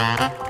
Thank.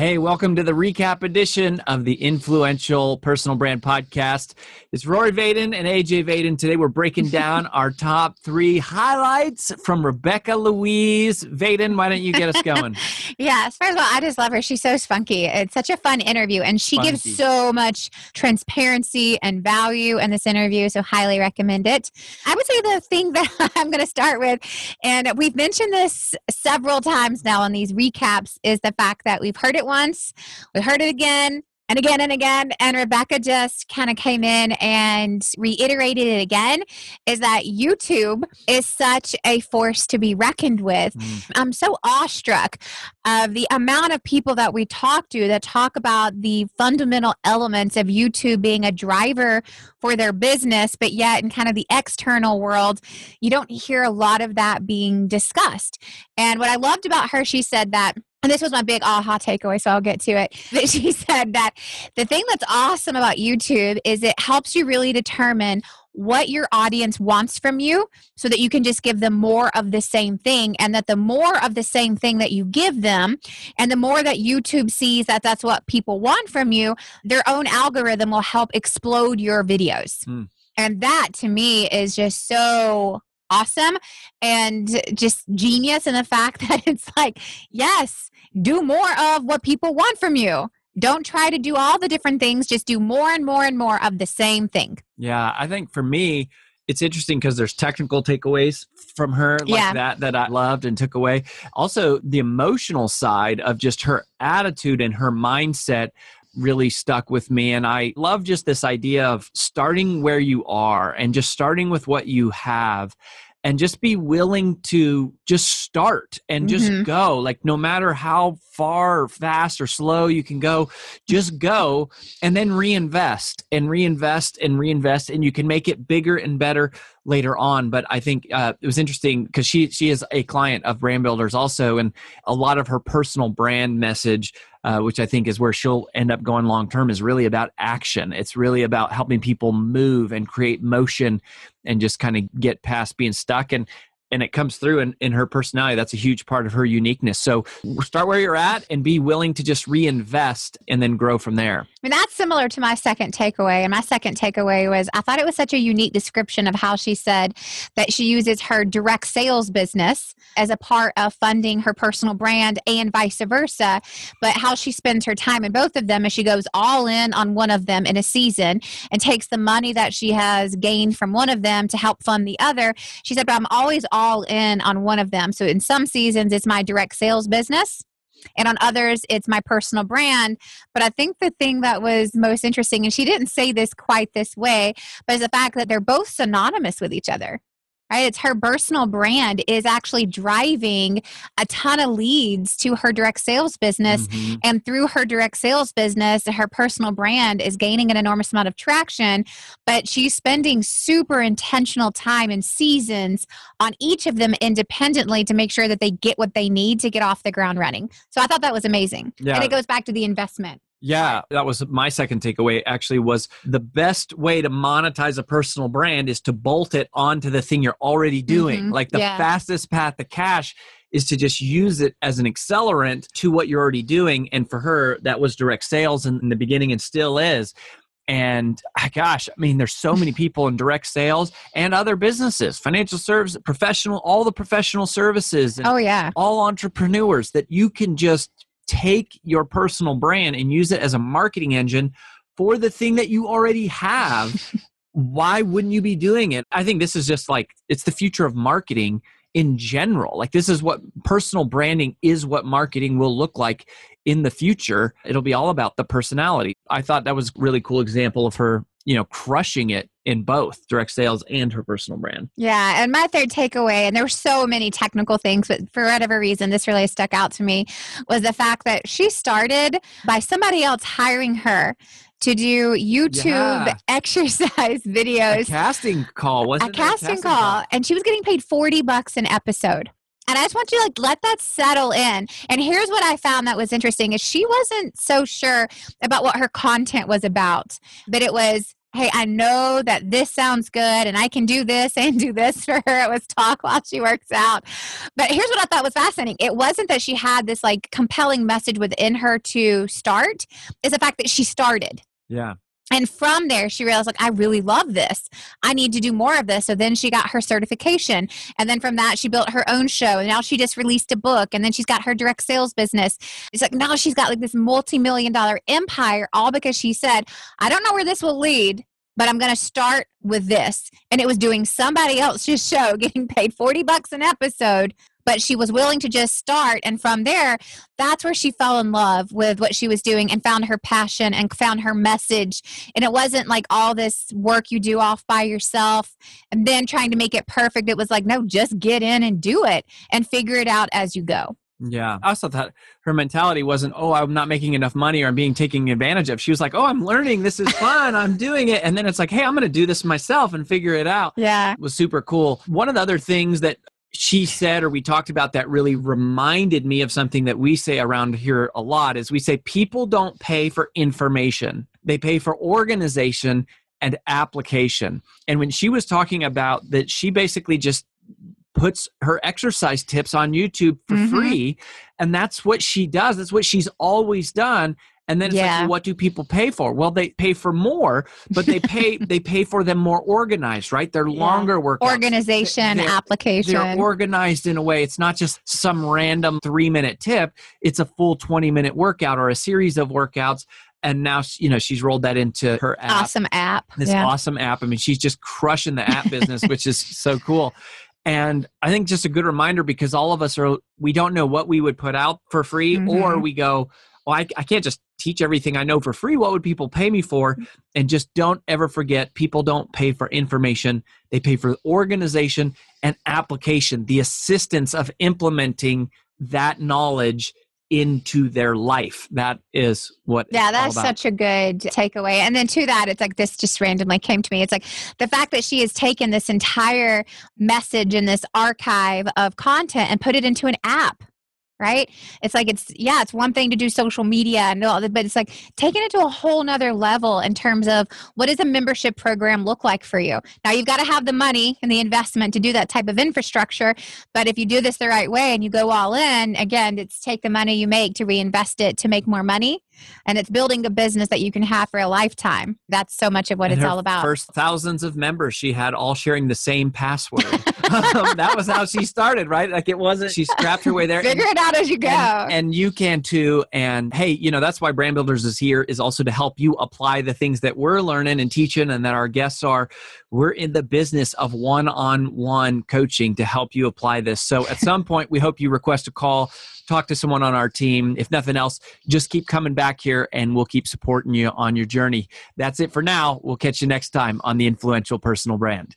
Hey, welcome to the recap edition of the Influential Personal Brand Podcast. It's Rory Vaden and AJ Vaden. Today we're breaking down our top three highlights from Rebecca Louise Vaden. Why don't you get us going? yes, first of all, I just love her. She's so spunky. It's such a fun interview, and she gives so much transparency and value in this interview. So highly recommend it. I would say the thing that I'm going to start with, and we've mentioned this several times now in these recaps, is the fact that we've heard it once, we heard it again, and again and again. And Rebecca just kind of came in and reiterated it again is that YouTube is such a force to be reckoned with. Mm. I'm so awestruck of the amount of people that we talk to that talk about the fundamental elements of YouTube being a driver for their business, but yet in kind of the external world, you don't hear a lot of that being discussed. And what I loved about her, she said that and this was my big aha takeaway, so I'll get to it. But she said that the thing that's awesome about YouTube is it helps you really determine what your audience wants from you so that you can just give them more of the same thing and that the more of the same thing that you give them and the more that YouTube sees that that's what people want from you their own algorithm will help explode your videos mm. and that to me is just so awesome and just genius in the fact that it's like, yes, do more of what people want from you. Don't try to do all the different things, just do more and more and more of the same thing. Yeah, I think for me, it's interesting because there's technical takeaways from her like yeah. that that I loved and took away. Also, the emotional side of just her attitude and her mindset really stuck with me. And I love just this idea of starting where you are and just starting with what you have and just be willing to just start and just mm-hmm. go like no matter how far or fast or slow you can go just go and then reinvest and reinvest and reinvest and you can make it bigger and better later on but i think uh, it was interesting because she she is a client of brand builders also and a lot of her personal brand message uh, which I think is where she'll end up going long term, is really about action. It's really about helping people move and create motion and just kind of get past being stuck. And and it comes through in, in her personality. That's a huge part of her uniqueness. So start where you're at and be willing to just reinvest and then grow from there. I mean, that's similar to my second takeaway. And my second takeaway was I thought it was such a unique description of how she said that she uses her direct sales business as a part of funding her personal brand and vice versa. But how she spends her time in both of them is she goes all in on one of them in a season and takes the money that she has gained from one of them to help fund the other. She said, But I'm always all in on one of them. So in some seasons, it's my direct sales business. And on others, it's my personal brand. But I think the thing that was most interesting, and she didn't say this quite this way, but is the fact that they're both synonymous with each other. Right? It's her personal brand is actually driving a ton of leads to her direct sales business. Mm-hmm. And through her direct sales business, her personal brand is gaining an enormous amount of traction. But she's spending super intentional time and seasons on each of them independently to make sure that they get what they need to get off the ground running. So I thought that was amazing. Yeah. And it goes back to the investment. Yeah, that was my second takeaway actually was the best way to monetize a personal brand is to bolt it onto the thing you're already doing. Mm-hmm. Like the yeah. fastest path to cash is to just use it as an accelerant to what you're already doing and for her that was direct sales in, in the beginning and still is. And ah, gosh, I mean, there's so many people in direct sales and other businesses, financial service, professional, all the professional services. oh, yeah. All entrepreneurs that you can just take your personal brand and use it as a marketing engine for the thing that you already have, why wouldn't you be doing it? I think this is just like it's the future of marketing in general. Like this is what personal branding is what marketing will look like in the future. It'll be all about the personality. I thought that was really cool example of her you know crushing it in both direct sales and her personal brand yeah and my third takeaway and there were so many technical things but for whatever reason this really stuck out to me was the fact that she started by somebody else hiring her to do YouTube yeah. exercise videos. A casting call, wasn't a casting, a casting call, call, and she was getting paid forty bucks an episode. And I just want you to like let that settle in. And here's what I found that was interesting is she wasn't so sure about what her content was about, but it was hey, I know that this sounds good and I can do this and do this for her. It was talk while she works out. But here's what I thought was fascinating. It wasn't that she had this like compelling message within her to start, it's the fact that she started. Yeah. And from there, she realized, like, I really love this. I need to do more of this. So then she got her certification. And then from that, she built her own show. And now she just released a book. And then she's got her direct sales business. It's like now she's got like this multi million dollar empire, all because she said, I don't know where this will lead, but I'm going to start with this. And it was doing somebody else's show, getting paid 40 bucks an episode but she was willing to just start and from there that's where she fell in love with what she was doing and found her passion and found her message and it wasn't like all this work you do off by yourself and then trying to make it perfect it was like no just get in and do it and figure it out as you go yeah. I also thought her mentality wasn't, oh, I'm not making enough money or I'm being taken advantage of. She was like, oh, I'm learning. This is fun. I'm doing it. And then it's like, hey, I'm going to do this myself and figure it out. Yeah. It was super cool. One of the other things that she said or we talked about that really reminded me of something that we say around here a lot is we say people don't pay for information. They pay for organization and application. And when she was talking about that she basically just puts her exercise tips on YouTube for mm-hmm. free and that's what she does. That's what she's always done and then it's yeah. like, well, what do people pay for? Well, they pay for more, but they pay they pay for them more organized, right? They're yeah. longer work organization they're, application. They're organized in a way. It's not just some random three minute tip. It's a full twenty minute workout or a series of workouts. And now, you know, she's rolled that into her app. Awesome app. This yeah. awesome app. I mean, she's just crushing the app business, which is so cool. And I think just a good reminder because all of us are, we don't know what we would put out for free, mm-hmm. or we go, well, I, I can't just teach everything I know for free. What would people pay me for? And just don't ever forget people don't pay for information, they pay for organization and application, the assistance of implementing that knowledge into their life. That is what. Yeah, that's such a good takeaway. And then to that, it's like this just randomly came to me. It's like the fact that she has taken this entire message in this archive of content and put it into an app right? It's like it's yeah it's one thing to do social media and all that, but it's like taking it to a whole nother level in terms of what does a membership program look like for you? Now you've got to have the money and the investment to do that type of infrastructure but if you do this the right way and you go all in again it's take the money you make to reinvest it to make more money and it's building a business that you can have for a lifetime. That's so much of what and it's all about. First thousands of members she had all sharing the same password. um, that was how she started, right? Like it wasn't she scrapped her way there. Figure and, it out as you go. And, and you can too. And hey, you know, that's why Brand Builders is here is also to help you apply the things that we're learning and teaching and that our guests are. We're in the business of one-on-one coaching to help you apply this. So at some point we hope you request a call talk to someone on our team. If nothing else, just keep coming back here and we'll keep supporting you on your journey. That's it for now. We'll catch you next time on the Influential Personal Brand.